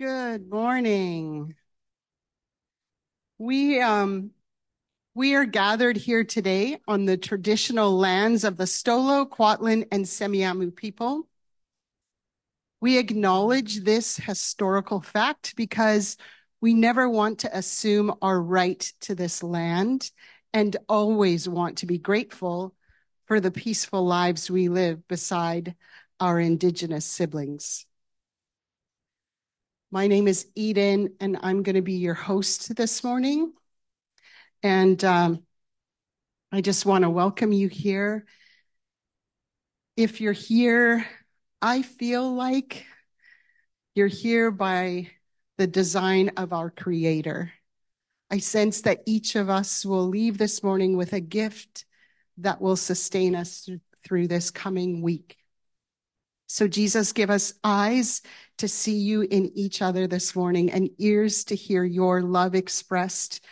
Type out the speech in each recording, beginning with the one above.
Good morning. We um we are gathered here today on the traditional lands of the Stolo, Kwantlen, and Semiahmoo people. We acknowledge this historical fact because we never want to assume our right to this land and always want to be grateful for the peaceful lives we live beside our Indigenous siblings. My name is Eden, and I'm going to be your host this morning. And um, I just want to welcome you here. If you're here, I feel like you're here by the design of our Creator. I sense that each of us will leave this morning with a gift that will sustain us through this coming week. So, Jesus, give us eyes to see you in each other this morning and ears to hear your love expressed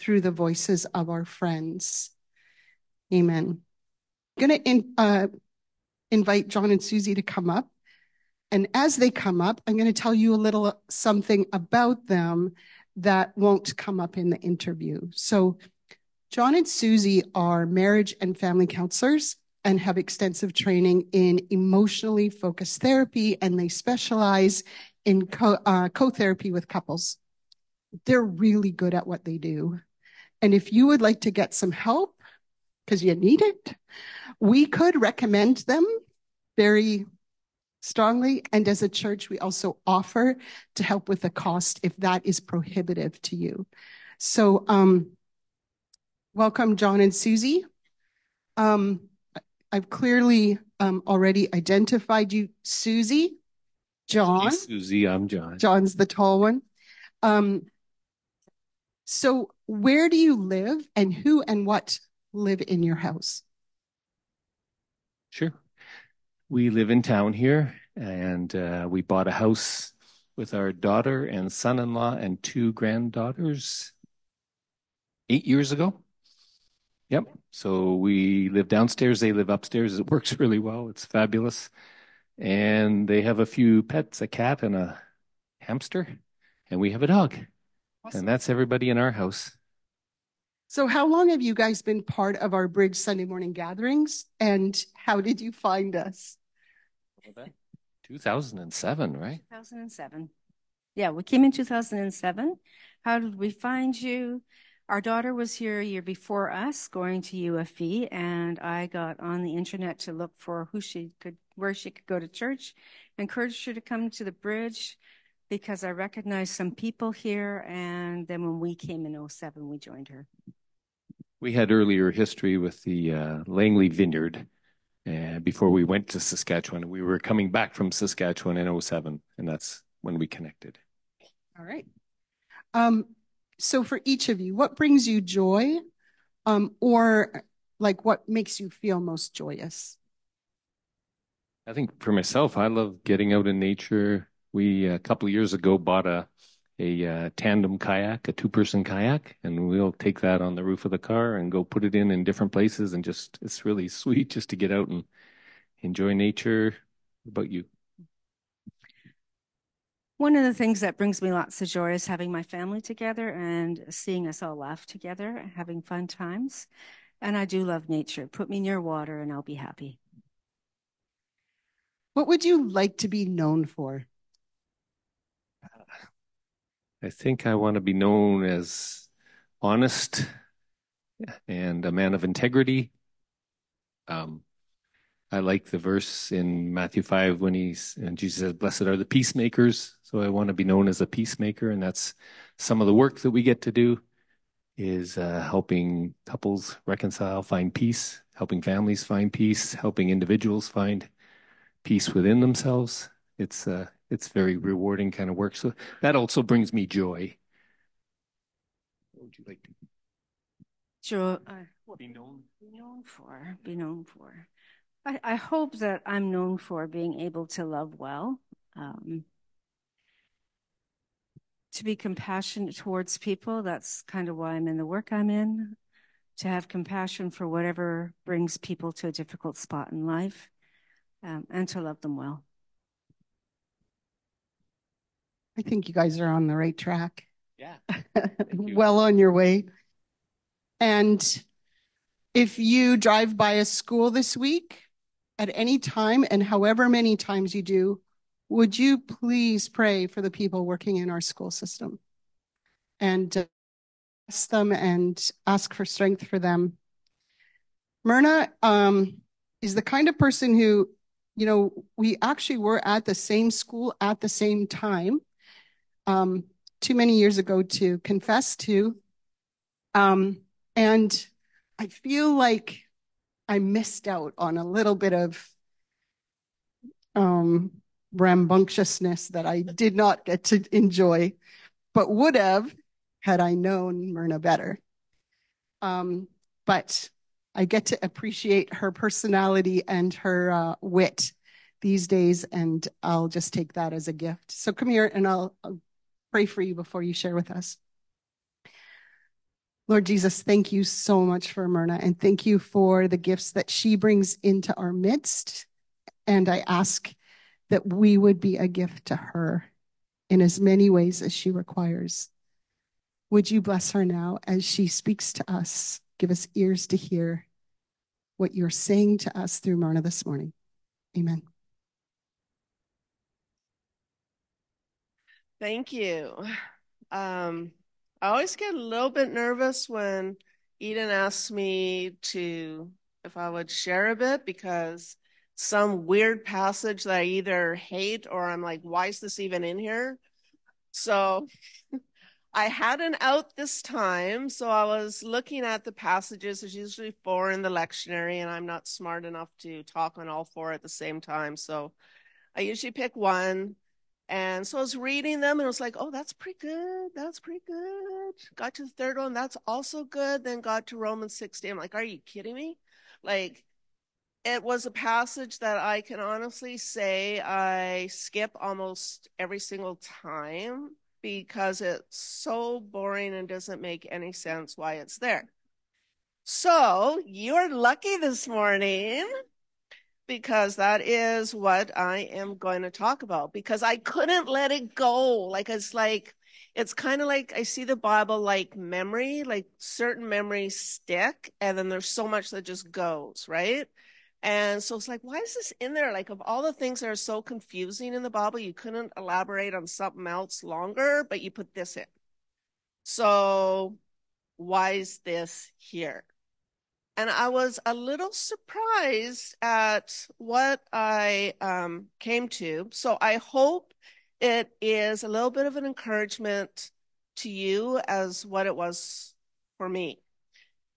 through the voices of our friends. Amen. I'm going to in, uh, invite John and Susie to come up. And as they come up, I'm going to tell you a little something about them that won't come up in the interview. So, John and Susie are marriage and family counselors and have extensive training in emotionally focused therapy, and they specialize in co uh, therapy with couples. They're really good at what they do. And if you would like to get some help, because you need it, we could recommend them very strongly. And as a church, we also offer to help with the cost if that is prohibitive to you. So, um, welcome, John and Susie. Um, I've clearly um, already identified you, Susie, John. Hey, Susie, I'm John. John's the tall one. Um, so, where do you live, and who and what live in your house? Sure. We live in town here, and uh, we bought a house with our daughter and son-in-law and two granddaughters eight years ago. Yep. So we live downstairs. They live upstairs. It works really well. It's fabulous. And they have a few pets, a cat and a hamster. And we have a dog. Awesome. And that's everybody in our house. So how long have you guys been part of our Bridge Sunday morning gatherings? And how did you find us? 2007, right? 2007. Yeah, we came in 2007. How did we find you? Our daughter was here a year before us, going to UFV, and I got on the internet to look for who she could, where she could go to church. Encouraged her to come to the bridge because I recognized some people here, and then when we came in 07, we joined her. We had earlier history with the uh, Langley Vineyard uh, before we went to Saskatchewan. We were coming back from Saskatchewan in 07, and that's when we connected. All right. Um, so for each of you, what brings you joy? Um, or like what makes you feel most joyous? I think for myself, I love getting out in nature. We a couple years ago bought a a uh, tandem kayak, a two person kayak, and we'll take that on the roof of the car and go put it in in different places, and just it's really sweet just to get out and enjoy nature. What about you? One of the things that brings me lots of joy is having my family together and seeing us all laugh together, having fun times. And I do love nature. Put me near water and I'll be happy. What would you like to be known for? I think I want to be known as honest and a man of integrity. Um, I like the verse in Matthew 5 when he's, and Jesus says, Blessed are the peacemakers. So I want to be known as a peacemaker. And that's some of the work that we get to do is uh, helping couples reconcile, find peace, helping families find peace, helping individuals find peace within themselves. It's, uh, it's very rewarding kind of work. So that also brings me joy. What would you like to? Joy, uh, be known. Be known for. Be known for. I, I hope that I'm known for being able to love well, um, to be compassionate towards people. That's kind of why I'm in the work I'm in, to have compassion for whatever brings people to a difficult spot in life, um, and to love them well. I think you guys are on the right track. Yeah. well on your way. And if you drive by a school this week at any time, and however many times you do, would you please pray for the people working in our school system and ask them and ask for strength for them? Myrna um, is the kind of person who, you know, we actually were at the same school at the same time um, too many years ago to confess to. Um, and I feel like I missed out on a little bit of um, rambunctiousness that I did not get to enjoy, but would have had I known Myrna better. Um, but I get to appreciate her personality and her uh, wit these days, and I'll just take that as a gift. So come here and I'll, I'll pray for you before you share with us. Lord Jesus, thank you so much for Myrna and thank you for the gifts that she brings into our midst. And I ask that we would be a gift to her in as many ways as she requires. Would you bless her now as she speaks to us? Give us ears to hear what you're saying to us through Myrna this morning. Amen. Thank you. Um, I always get a little bit nervous when Eden asks me to, if I would share a bit, because some weird passage that I either hate or I'm like, why is this even in here? So I had an out this time. So I was looking at the passages. There's usually four in the lectionary, and I'm not smart enough to talk on all four at the same time. So I usually pick one and so I was reading them and I was like, oh, that's pretty good. That's pretty good. Got to the third one. That's also good. Then got to Romans 16. I'm like, are you kidding me? Like, it was a passage that I can honestly say I skip almost every single time because it's so boring and doesn't make any sense why it's there. So you're lucky this morning because that is what I am going to talk about because I couldn't let it go. Like it's like it's kind of like I see the Bible like memory, like certain memories stick and then there's so much that just goes, right? And so it's like, why is this in there? Like, of all the things that are so confusing in the Bible, you couldn't elaborate on something else longer, but you put this in. So, why is this here? and I was a little surprised at what I um, came to. So I hope it is a little bit of an encouragement to you as what it was for me.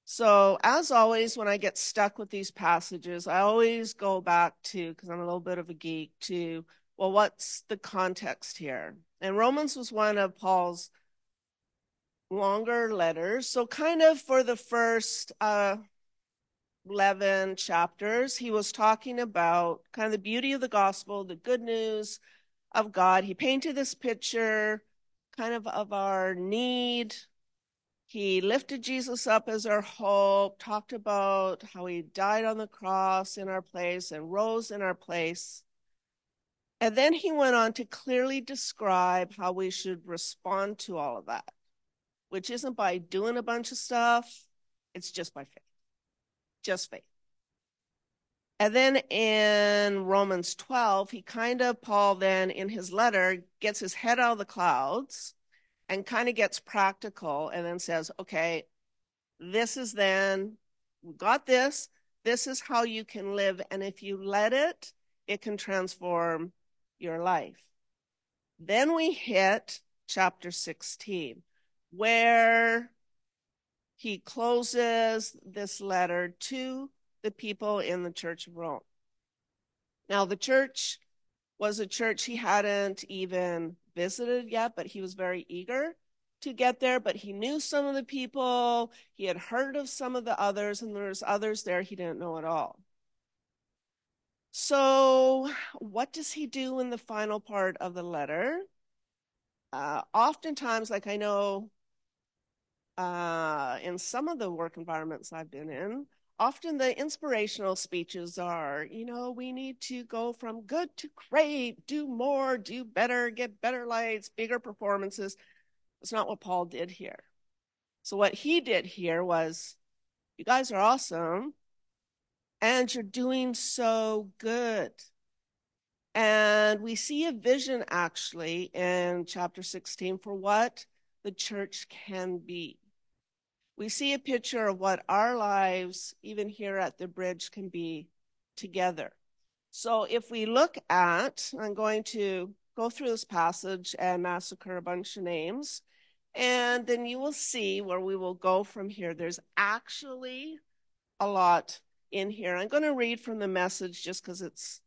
So, as always, when I get stuck with these passages, I always go back to, because I'm a little bit of a geek, to, well, what's the context here? And Romans was one of Paul's longer letters. So, kind of for the first uh, 11 chapters, he was talking about kind of the beauty of the gospel, the good news of God. He painted this picture kind of of our need. He lifted Jesus up as our hope, talked about how he died on the cross in our place and rose in our place. And then he went on to clearly describe how we should respond to all of that, which isn't by doing a bunch of stuff, it's just by faith just faith. And then in Romans 12, he kind of, Paul then in his letter, gets his head out of the clouds and kind of gets practical and then says, okay, this is then, we got this. This is how you can live. And if you let it, it can transform your life. Then we hit chapter 16, where he closes this letter to the people in the Church of Rome. Now, the church was a church he hadn't even visited yet, but he was very eager to get there. But he knew some of the people, he had heard of some of the others, and there's others there he didn't know at all. So, what does he do in the final part of the letter? Uh, oftentimes, like I know uh, in some of the work environments I've been in, often the inspirational speeches are, you know, we need to go from good to great, do more, do better, get better lights, bigger performances. It's not what Paul did here. So, what he did here was, you guys are awesome, and you're doing so good. And we see a vision actually in chapter 16 for what the church can be we see a picture of what our lives, even here at the bridge, can be together. So if we look at, I'm going to go through this passage and massacre a bunch of names, and then you will see where we will go from here. There's actually a lot in here. I'm going to read from the message just because it's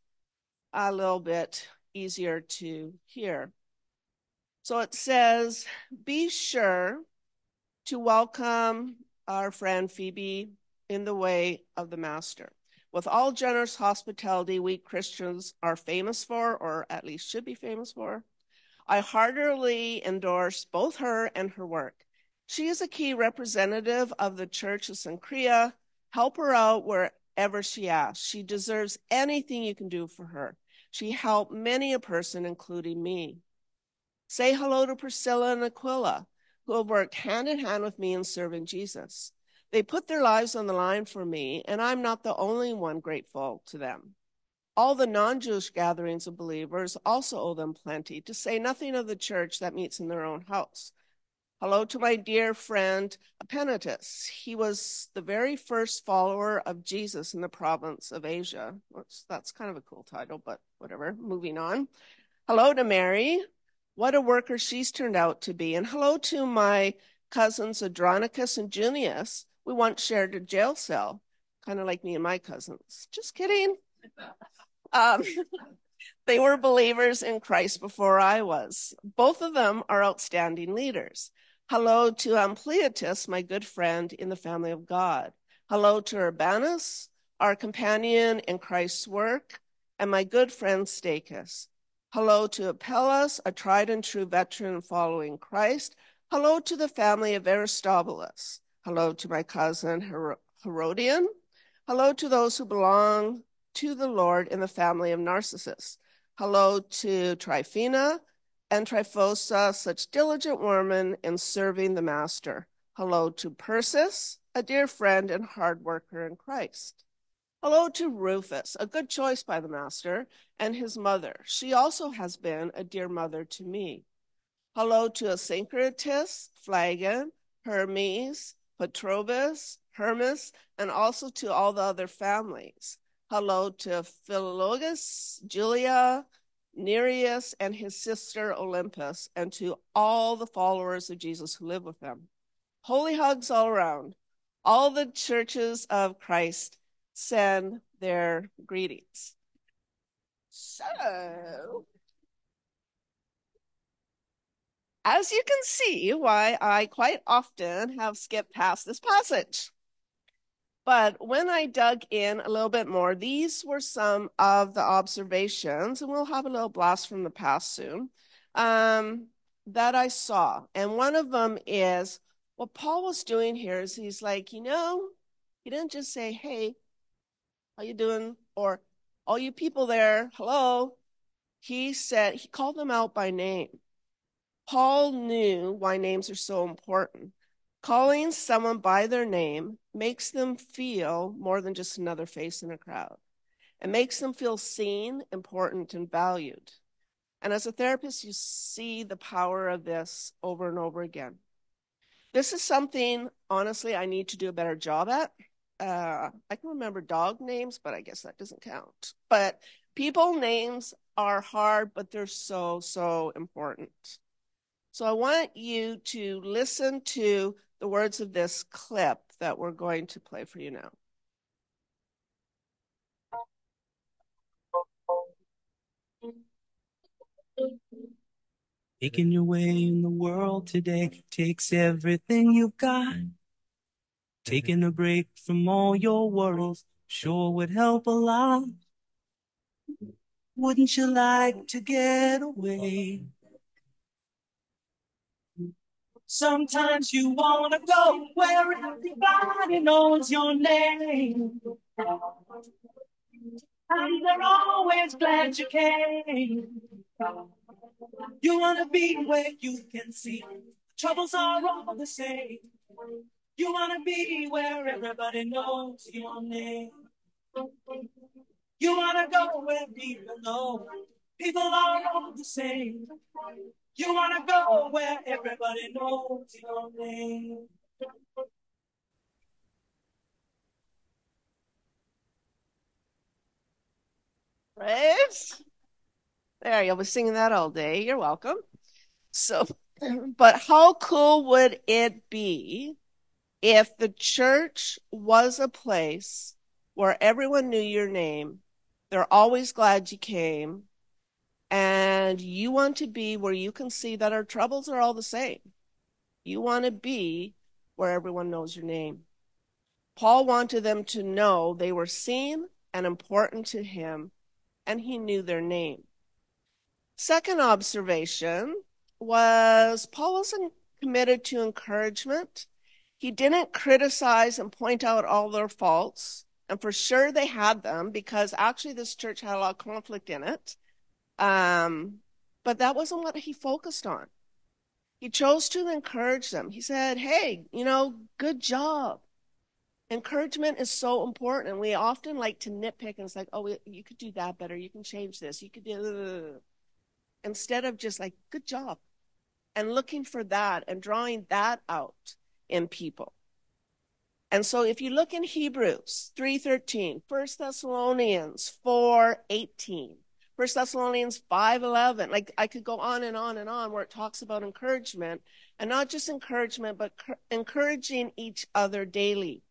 a little bit easier to hear. So it says, Be sure to welcome our friend Phoebe in the way of the Master. With all generous hospitality we Christians are famous for, or at least should be famous for, I heartily endorse both her and her work. She is a key representative of the Church of Cenchrea. Help her out wherever she asks. She deserves anything you can do for her. She helped many a person, including me. Say hello to Priscilla and Aquila who have worked hand in hand with me in serving Jesus. They put their lives on the line for me, and I'm not the only one grateful to them. All the non Jewish gatherings of believers also owe them plenty, to say nothing of the church that meets in their own house. Hello to my dear friend Epaenetus. He was the very first follower of Jesus in the province of Asia. That's kind of a cool title, but whatever. Moving on. Hello to Mary, what a worker she's turned out to be. And hello to my cousins Adronicus and Junius. We once shared a jail cell, kind of like me and my cousins. Just kidding. Um, they were believers in Christ before I was. Both of them are outstanding leaders. Hello to Ampliatus, my good friend in the family of God. Hello to Urbanus, our companion in Christ's work, and my good friend Stachys. Hello to Apelles, a tried and true veteran following Christ. Hello to the family of Aristobulus. Hello to my cousin Her- Herodion. Hello to those who belong to the Lord in the family of Narcissus. Hello to Tryphena and Tryphosa, such diligent women in serving the Master. Hello to Persis, a dear friend and hard worker in Christ. Hello to Rufus, a good choice by the master, and his mother. She also has been a dear mother to me. Hello to Asyncritus, Phlegon, Hermes, Patrobas, Hermas, and also to all the other families. Hello to Philologus, Julia, Nereus, and his sister Olympus, and to all the followers of Jesus who live with them. Holy hugs all around. All the churches of Christ send their greetings. So, as you can see, why I quite often have skipped past this passage. But when I dug in a little bit more, these were some of the observations, and we'll have a little blast from the past soon, um, that I saw. And one of them is what Paul was doing here is he's like, you know, he didn't just say, hey, how you doing? Or all you people there, hello. He said, he called them out by name. Paul knew why names are so important. Calling someone by their name makes them feel more than just another face in a crowd. It makes them feel seen, important, and valued. And as a therapist, you see the power of this over and over again. This is something, honestly, I need to do a better job at uh, I can remember dog names, but I guess that doesn't count. But people names are hard, but they're so, so important. So I want you to listen to the words of this clip that we're going to play for you now. Making your way in the world today takes everything you've got. Mm-hmm. Taking a break from all your worries sure would help a lot. Wouldn't you like to get away? Sometimes you wanna go where everybody knows your name. And they're always glad you came. You wanna be where you can see troubles are all the same. You wanna be where everybody knows your name. You wanna go where people know people are all the same. You wanna go where everybody knows your name. Right? There, you'll be singing that all day. You're welcome. So, but how cool would it be if the church was a place where everyone knew your name? They're always glad you came. And you want to be where you can see that our troubles are all the same. You want to be where everyone knows your name. Paul wanted them to know they were seen and important to him, and he knew their name. Second observation was Paul wasn't committed to encouragement. He didn't criticize and point out all their faults. And for sure they had them because actually this church had a lot of conflict in it. Um, but that wasn't what he focused on. He chose to encourage them. He said, Hey, you know, good job. Encouragement is so important. And We often like to nitpick and it's like, oh, you could do that better. You can change this. You could do, instead of just like, good job. And looking for that and drawing that out in people. And so if you look in Hebrews 3:13, 1 Thessalonians 4:18, 1 Thessalonians 5:11, like I could go on and on and on where it talks about encouragement and not just encouragement but encouraging each other daily.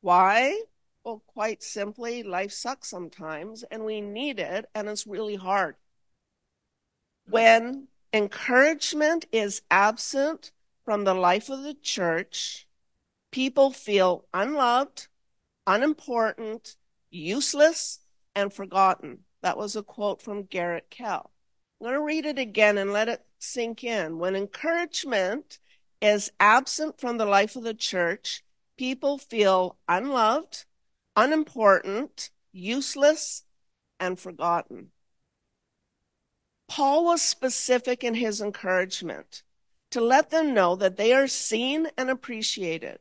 Why? Well, quite simply, life sucks sometimes and we need it and it's really hard. When encouragement is absent from the life of the church, people feel unloved, unimportant, useless, and forgotten. That was a quote from Garrett Kell. I'm going to read it again and let it sink in. When encouragement is absent from the life of the church, people feel unloved, unimportant, useless, and forgotten. Paul was specific in his encouragement to let them know that they are seen and appreciated.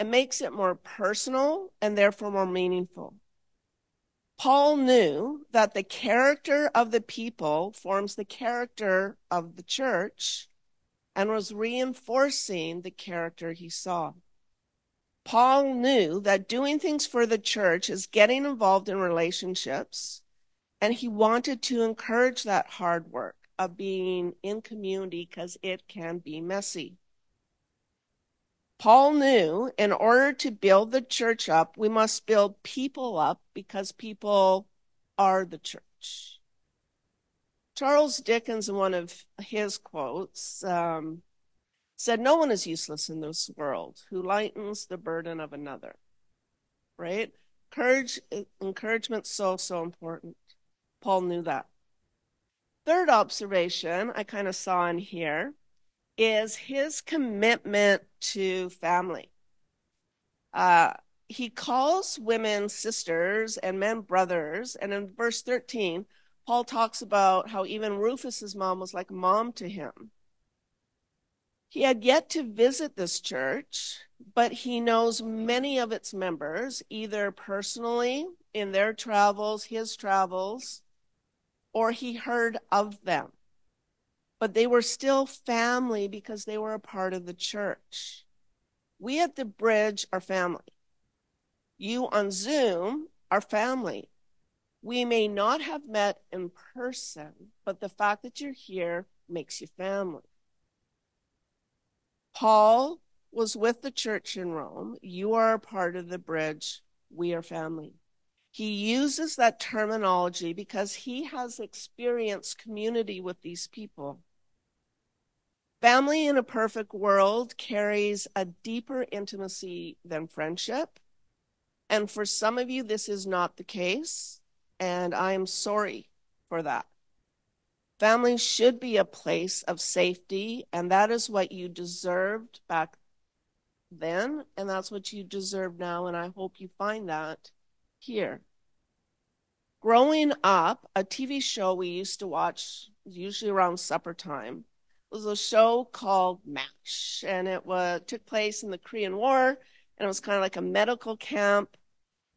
It makes it more personal and therefore more meaningful. Paul knew that the character of the people forms the character of the church and was reinforcing the character he saw. Paul knew that doing things for the church is getting involved in relationships, and he wanted to encourage that hard work of being in community because it can be messy. Paul knew in order to build the church up, we must build people up because people are the church. Charles Dickens, in one of his quotes, um, said, No one is useless in this world who lightens the burden of another. Right? Courage, encouragement, so, so important. Paul knew that. Third observation I kind of saw in here is his commitment to family. Uh, he calls women sisters and men brothers. And in verse 13, Paul talks about how even Rufus's mom was like mom to him. He had yet to visit this church, but he knows many of its members, either personally in their travels, his travels, or he heard of them but they were still family because they were a part of the church. We at the bridge are family. You on Zoom are family. We may not have met in person, but the fact that you're here makes you family. Paul was with the church in Rome. You are a part of the bridge. We are family. He uses that terminology because he has experienced community with these people. Family in a perfect world carries a deeper intimacy than friendship. And for some of you, this is not the case. And I am sorry for that. Family should be a place of safety, and that is what you deserved back then, and that's what you deserve now, and I hope you find that here. Growing up, a TV show we used to watch, usually around supper time, was a show called MASH, and it was took place in the Korean War, and it was kind of like a medical camp.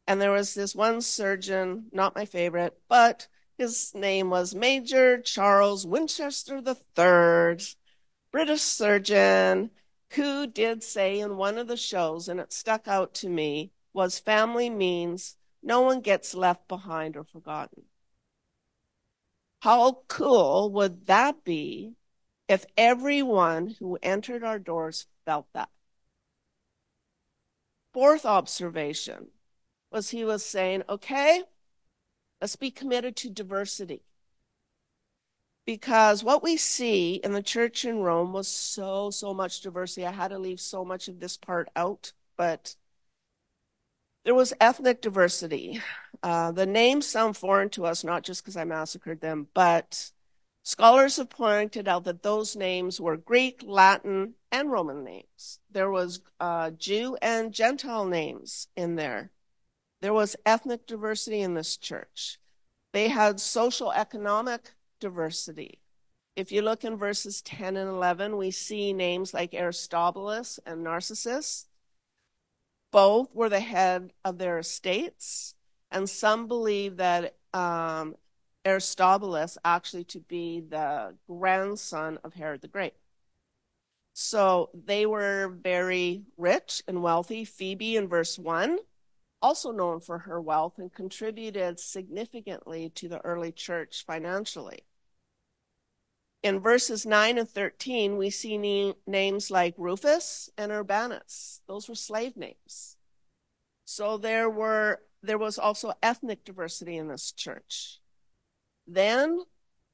And there was this one surgeon, not my favorite, but his name was Major Charles Winchester III, British surgeon, who did say in one of the shows, and it stuck out to me, was family means no one gets left behind or forgotten. How cool would that be if everyone who entered our doors felt that? Fourth observation was he was saying, okay, let's be committed to diversity. Because what we see in the church in Rome was so, so much diversity. I had to leave so much of this part out, but there was ethnic diversity. Uh, the names sound foreign to us, not just because I massacred them, but scholars have pointed out that those names were Greek, Latin, and Roman names. There was uh, Jew and Gentile names in there. There was ethnic diversity in this church. They had social economic diversity. If you look in verses 10 and 11, we see names like Aristobulus and Narcissus. Both were the head of their estates, and some believe that um, Aristobulus actually to be the grandson of Herod the Great. So they were very rich and wealthy. Phoebe in verse 1 also known for her wealth and contributed significantly to the early church financially. In verses 9 and 13, we see na- names like Rufus and Urbanus. Those were slave names. So there were there was also ethnic diversity in this church. Then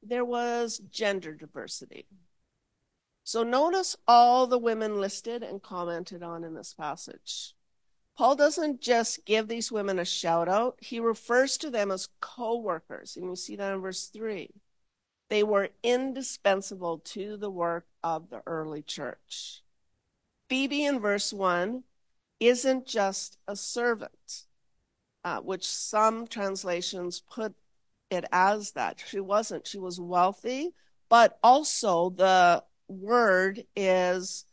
there was gender diversity. So notice all the women listed and commented on in this passage. Paul doesn't just give these women a shout out, he refers to them as co workers. And you see that in verse 3. They were indispensable to the work of the early church. Phoebe in verse 1 isn't just a servant, uh, which some translations put it as that. She wasn't. She was wealthy, but also the word is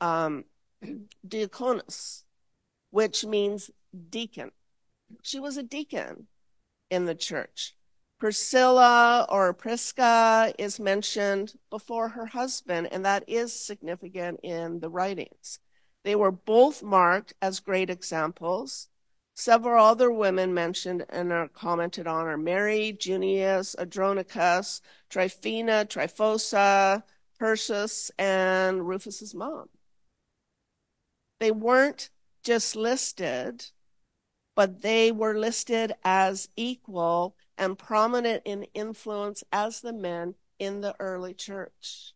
um, diakonos, which means deacon. She was a deacon in the church. Priscilla or Prisca is mentioned before her husband, and that is significant in the writings. They were both marked as great examples. Several other women mentioned and are commented on are Mary, Junius, Adronicus, Tryphena, Tryphosa, Persis, and Rufus's mom. They weren't just listed, but they were listed as equal and prominent in influence as the men in the early church.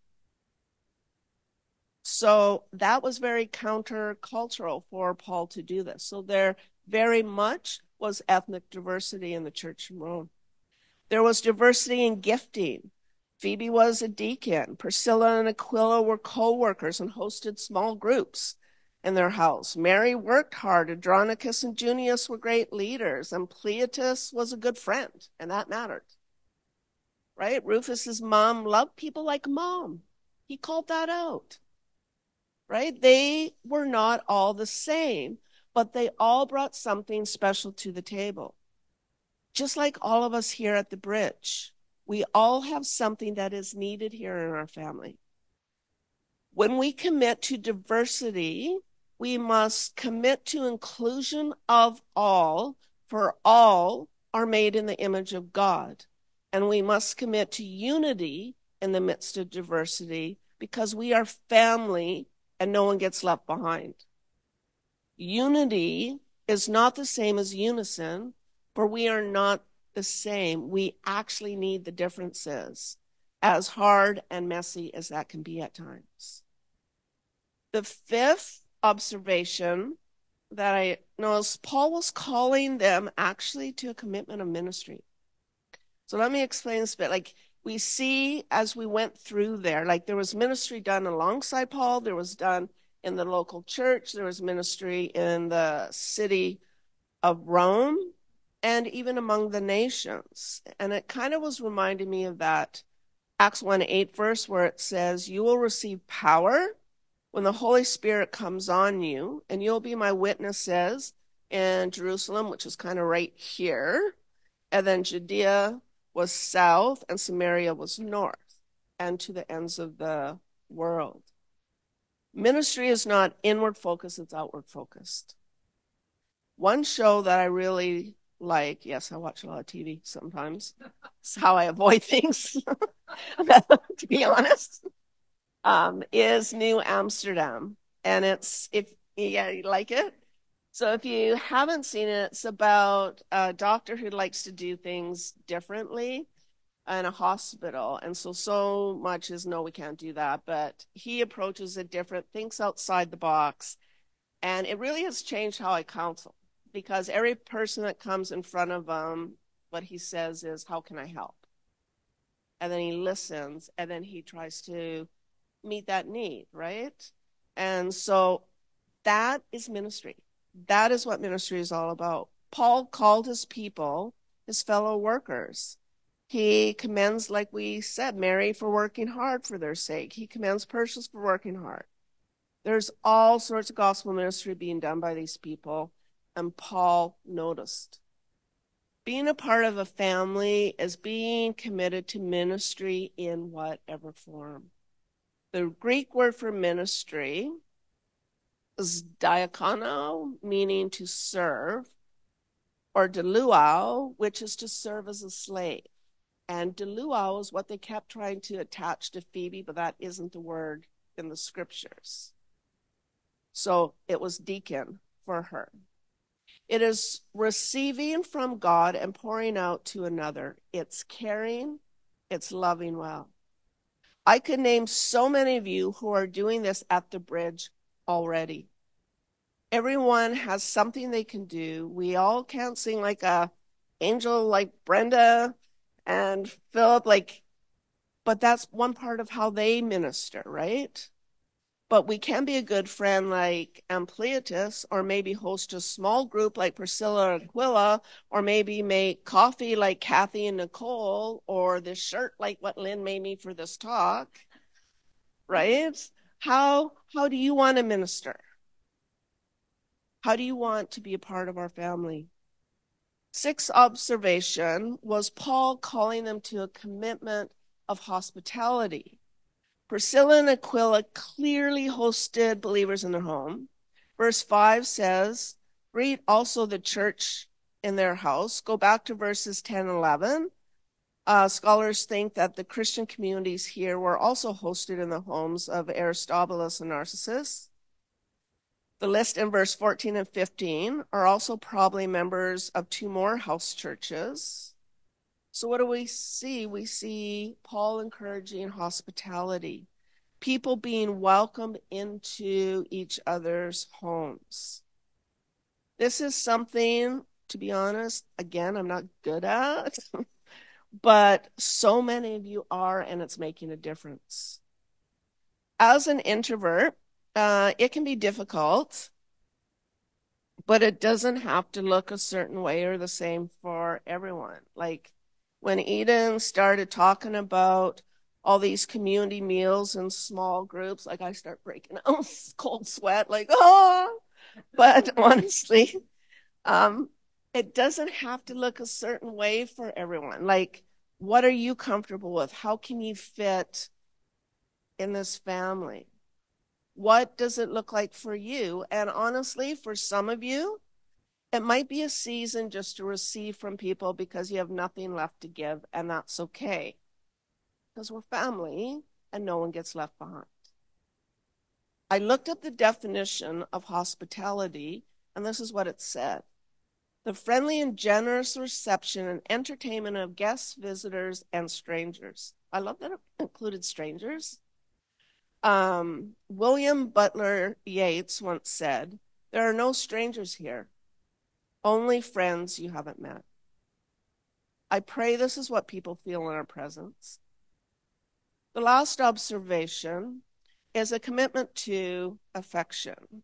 So that was very countercultural for Paul to do this. So there very much was ethnic diversity in the church in Rome. There was diversity in gifting. Phoebe was a deacon. Priscilla and Aquila were co workers and hosted small groups in their house. Mary worked hard. Adronicus and Junius were great leaders, and Cleopas was a good friend, and that mattered. Right? Rufus's mom loved people like mom. He called that out. Right? They were not all the same, but they all brought something special to the table. Just like all of us here at the bridge, we all have something that is needed here in our family. When we commit to diversity, we must commit to inclusion of all, for all are made in the image of God. And we must commit to unity in the midst of diversity because we are family and no one gets left behind. Unity is not the same as unison, for we are not the same. We actually need the differences, as hard and messy as that can be at times. The fifth observation that I noticed Paul was calling them actually to a commitment of ministry. So let me explain this a bit. Like we see as we went through there, like there was ministry done alongside Paul, there was done in the local church, there was ministry in the city of Rome, and even among the nations. And it kind of was reminding me of that Acts 1 8 verse where it says, You will receive power when the Holy Spirit comes on you, and you'll be my witnesses in Jerusalem, which is kind of right here, and then Judea was south, and Samaria was north, and to the ends of the world. Ministry is not inward focused, it's outward focused. One show that I really like, yes, I watch a lot of TV sometimes. It's how I avoid things, to be honest, um, is New Amsterdam. And it's, if yeah, you like it? So if you haven't seen it, it's about a doctor who likes to do things differently in a hospital. And so, so much is no, we can't do that. But he approaches it different, thinks outside the box. And it really has changed how I counsel because every person that comes in front of him, what he says is, How can I help? And then he listens and then he tries to meet that need, right? And so that is ministry. That is what ministry is all about. Paul called his people his fellow workers. He commends, like we said, Mary for working hard for their sake. He commends Persis for working hard. There's all sorts of gospel ministry being done by these people, and Paul noticed. Being a part of a family is being committed to ministry in whatever form. The Greek word for ministry is diakono, meaning to serve, or deluau, which is to serve as a slave. And deluau is what they kept trying to attach to Phoebe, but that isn't the word in the scriptures. So it was deacon for her. It is receiving from God and pouring out to another. It's caring, it's loving well. I could name so many of you who are doing this at the bridge already. Everyone has something they can do. We all can't sing like a angel like Brenda and Philip like but that's one part of how they minister, right? But we can be a good friend like um, Ampliatus, or maybe host a small group like Priscilla and Aquila, or maybe make coffee like Kathy and Nicole, or this shirt like what Lynn made me for this talk. Right? How how do you want to minister? How do you want to be a part of our family? Sixth observation was Paul calling them to a commitment of hospitality. Priscilla and Aquila clearly hosted believers in their home. Verse 5 says, Greet also the church in their house. Go back to verses 10 and 11. Uh, scholars think that the Christian communities here were also hosted in the homes of Aristobulus and Narcissus. The list in verse 14 and 15 are also probably members of two more house churches. So, what do we see? We see Paul encouraging hospitality, people being welcomed into each other's homes. This is something, to be honest, again, I'm not good at, but so many of you are, and it's making a difference. As an introvert, uh, it can be difficult, but it doesn't have to look a certain way or the same for everyone. Like when Eden started talking about all these community meals and small groups, like I start breaking out cold sweat, like, oh, but honestly, um, it doesn't have to look a certain way for everyone. Like, what are you comfortable with? How can you fit in this family? What does it look like for you? And honestly, for some of you, it might be a season just to receive from people because you have nothing left to give, and that's okay. Because we're family and no one gets left behind. I looked up the definition of hospitality, and this is what it said the friendly and generous reception and entertainment of guests, visitors, and strangers. I love that it included strangers um, William Butler Yeats once said, There are no strangers here, only friends you haven't met. I pray this is what people feel in our presence. the last observation is a commitment to affection.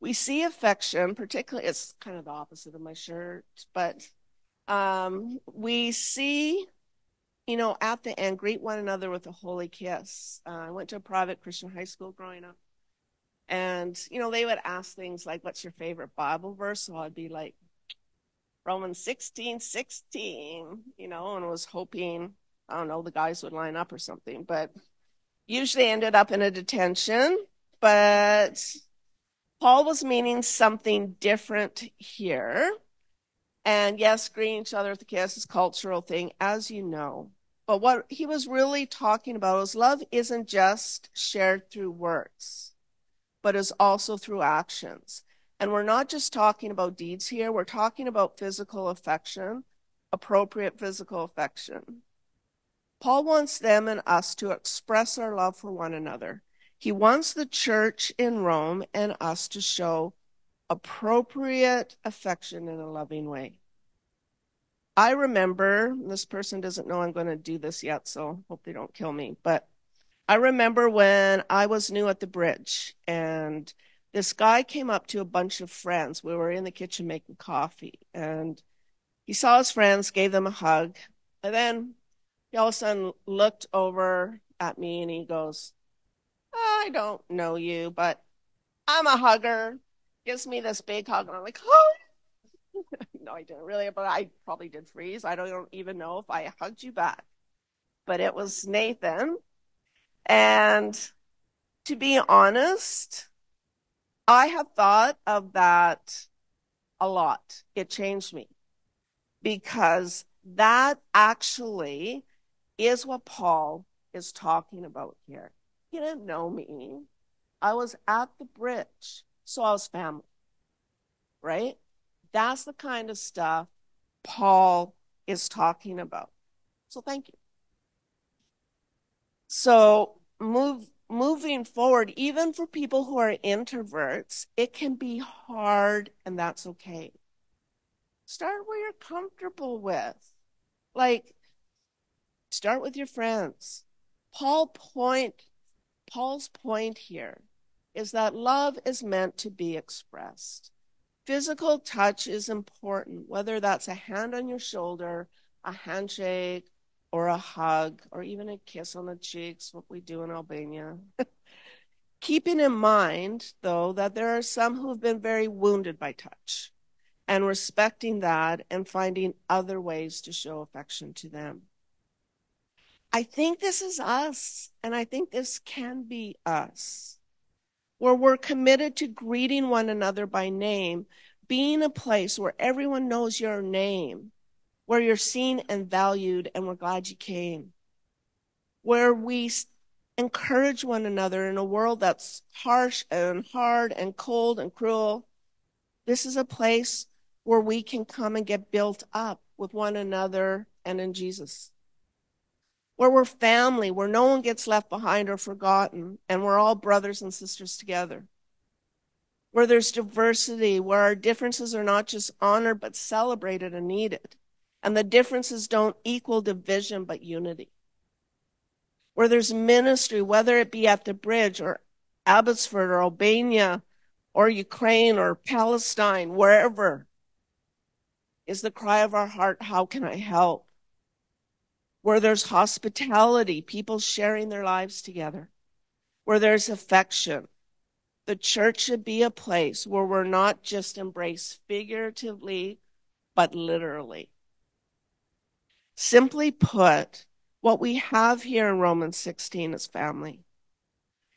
We see affection, particularly, it's kind of the opposite of my shirt, but um, we see, you know, at the end, greet one another with a holy kiss. Uh, I went to a private Christian high school growing up. And, you know, they would ask things like, what's your favorite Bible verse? So I'd be like, Romans 16, 16, you know, and was hoping, I don't know, the guys would line up or something, but usually ended up in a detention. But Paul was meaning something different here. And yes, greeting each other with a kiss is cultural thing, as you know. But what he was really talking about is love isn't just shared through words, but is also through actions. And we're not just talking about deeds here, we're talking about physical affection, appropriate physical affection. Paul wants them and us to express our love for one another. He wants the church in Rome and us to show appropriate affection in a loving way. I remember, this person doesn't know I'm going to do this yet, so hope they don't kill me, but I remember when I was new at the bridge and this guy came up to a bunch of friends. We were in the kitchen making coffee, and he saw his friends, gave them a hug, and then he all of a sudden looked over at me and he goes, I don't know you, but I'm a hugger. Gives me this big hug, and I'm like, oh. no, I didn't really, but I probably did freeze. I don't even know if I hugged you back. But it was Nathan. And to be honest, I have thought of that a lot. It changed me because that actually is what Paul is talking about here. He didn't know me. I was at the bridge, so I was family, right? That's the kind of stuff Paul is talking about. So thank you. So move moving forward, even for people who are introverts, it can be hard, and that's okay. Start where you're comfortable with. Like, start with your friends. Paul point, Paul's point here is that love is meant to be expressed. Physical touch is important, whether that's a hand on your shoulder, a handshake, or a hug or even a kiss on the cheeks, what we do in Albania. Keeping in mind, though, that there are some who have been very wounded by touch and respecting that and finding other ways to show affection to them. I think this is us, and I think this can be us, where we're committed to greeting one another by name, being a place where everyone knows your name where you're seen and valued, and we're glad you came. Where we encourage one another in a world that's harsh and hard and cold and cruel. This is a place where we can come and get built up with one another and in Jesus. Where we're family, where no one gets left behind or forgotten, and we're all brothers and sisters together. Where there's diversity, where our differences are not just honored but celebrated and needed and the differences don't equal division but unity. Where there's ministry, whether it be at the bridge or Abbotsford or Albania or Ukraine or Palestine, wherever, is the cry of our heart, how can I help? Where there's hospitality, people sharing their lives together. Where there's affection. The church should be a place where we're not just embraced figuratively, but literally. Simply put, what we have here in Romans 16 is family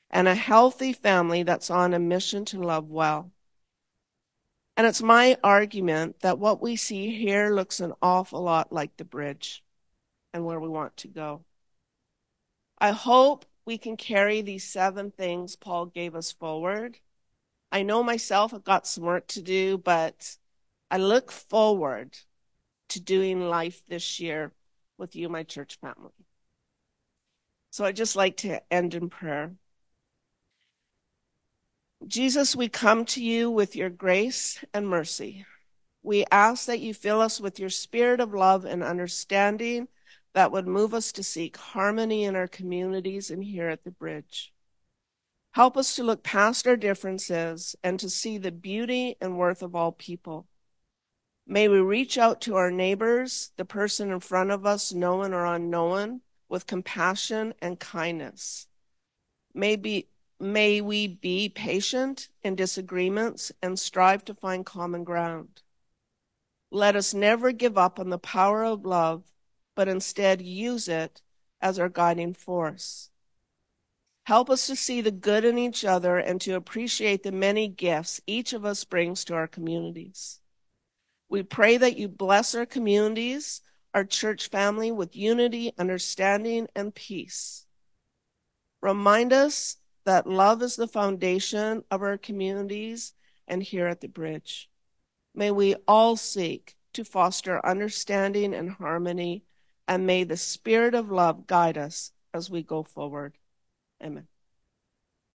and a healthy family that's on a mission to love well. And it's my argument that what we see here looks an awful lot like the bridge and where we want to go. I hope we can carry these seven things Paul gave us forward. I know myself, I've got some work to do, but I look forward to doing life this year with you, my church family. So I just like to end in prayer. Jesus, we come to you with your grace and mercy. We ask that you fill us with your spirit of love and understanding that would move us to seek harmony in our communities and here at the bridge. Help us to look past our differences and to see the beauty and worth of all people. May we reach out to our neighbors, the person in front of us, known or unknown, with compassion and kindness. May, be, may we be patient in disagreements and strive to find common ground. Let us never give up on the power of love, but instead use it as our guiding force. Help us to see the good in each other and to appreciate the many gifts each of us brings to our communities. We pray that you bless our communities, our church family with unity, understanding, and peace. Remind us that love is the foundation of our communities and here at the bridge. May we all seek to foster understanding and harmony, and may the spirit of love guide us as we go forward. Amen.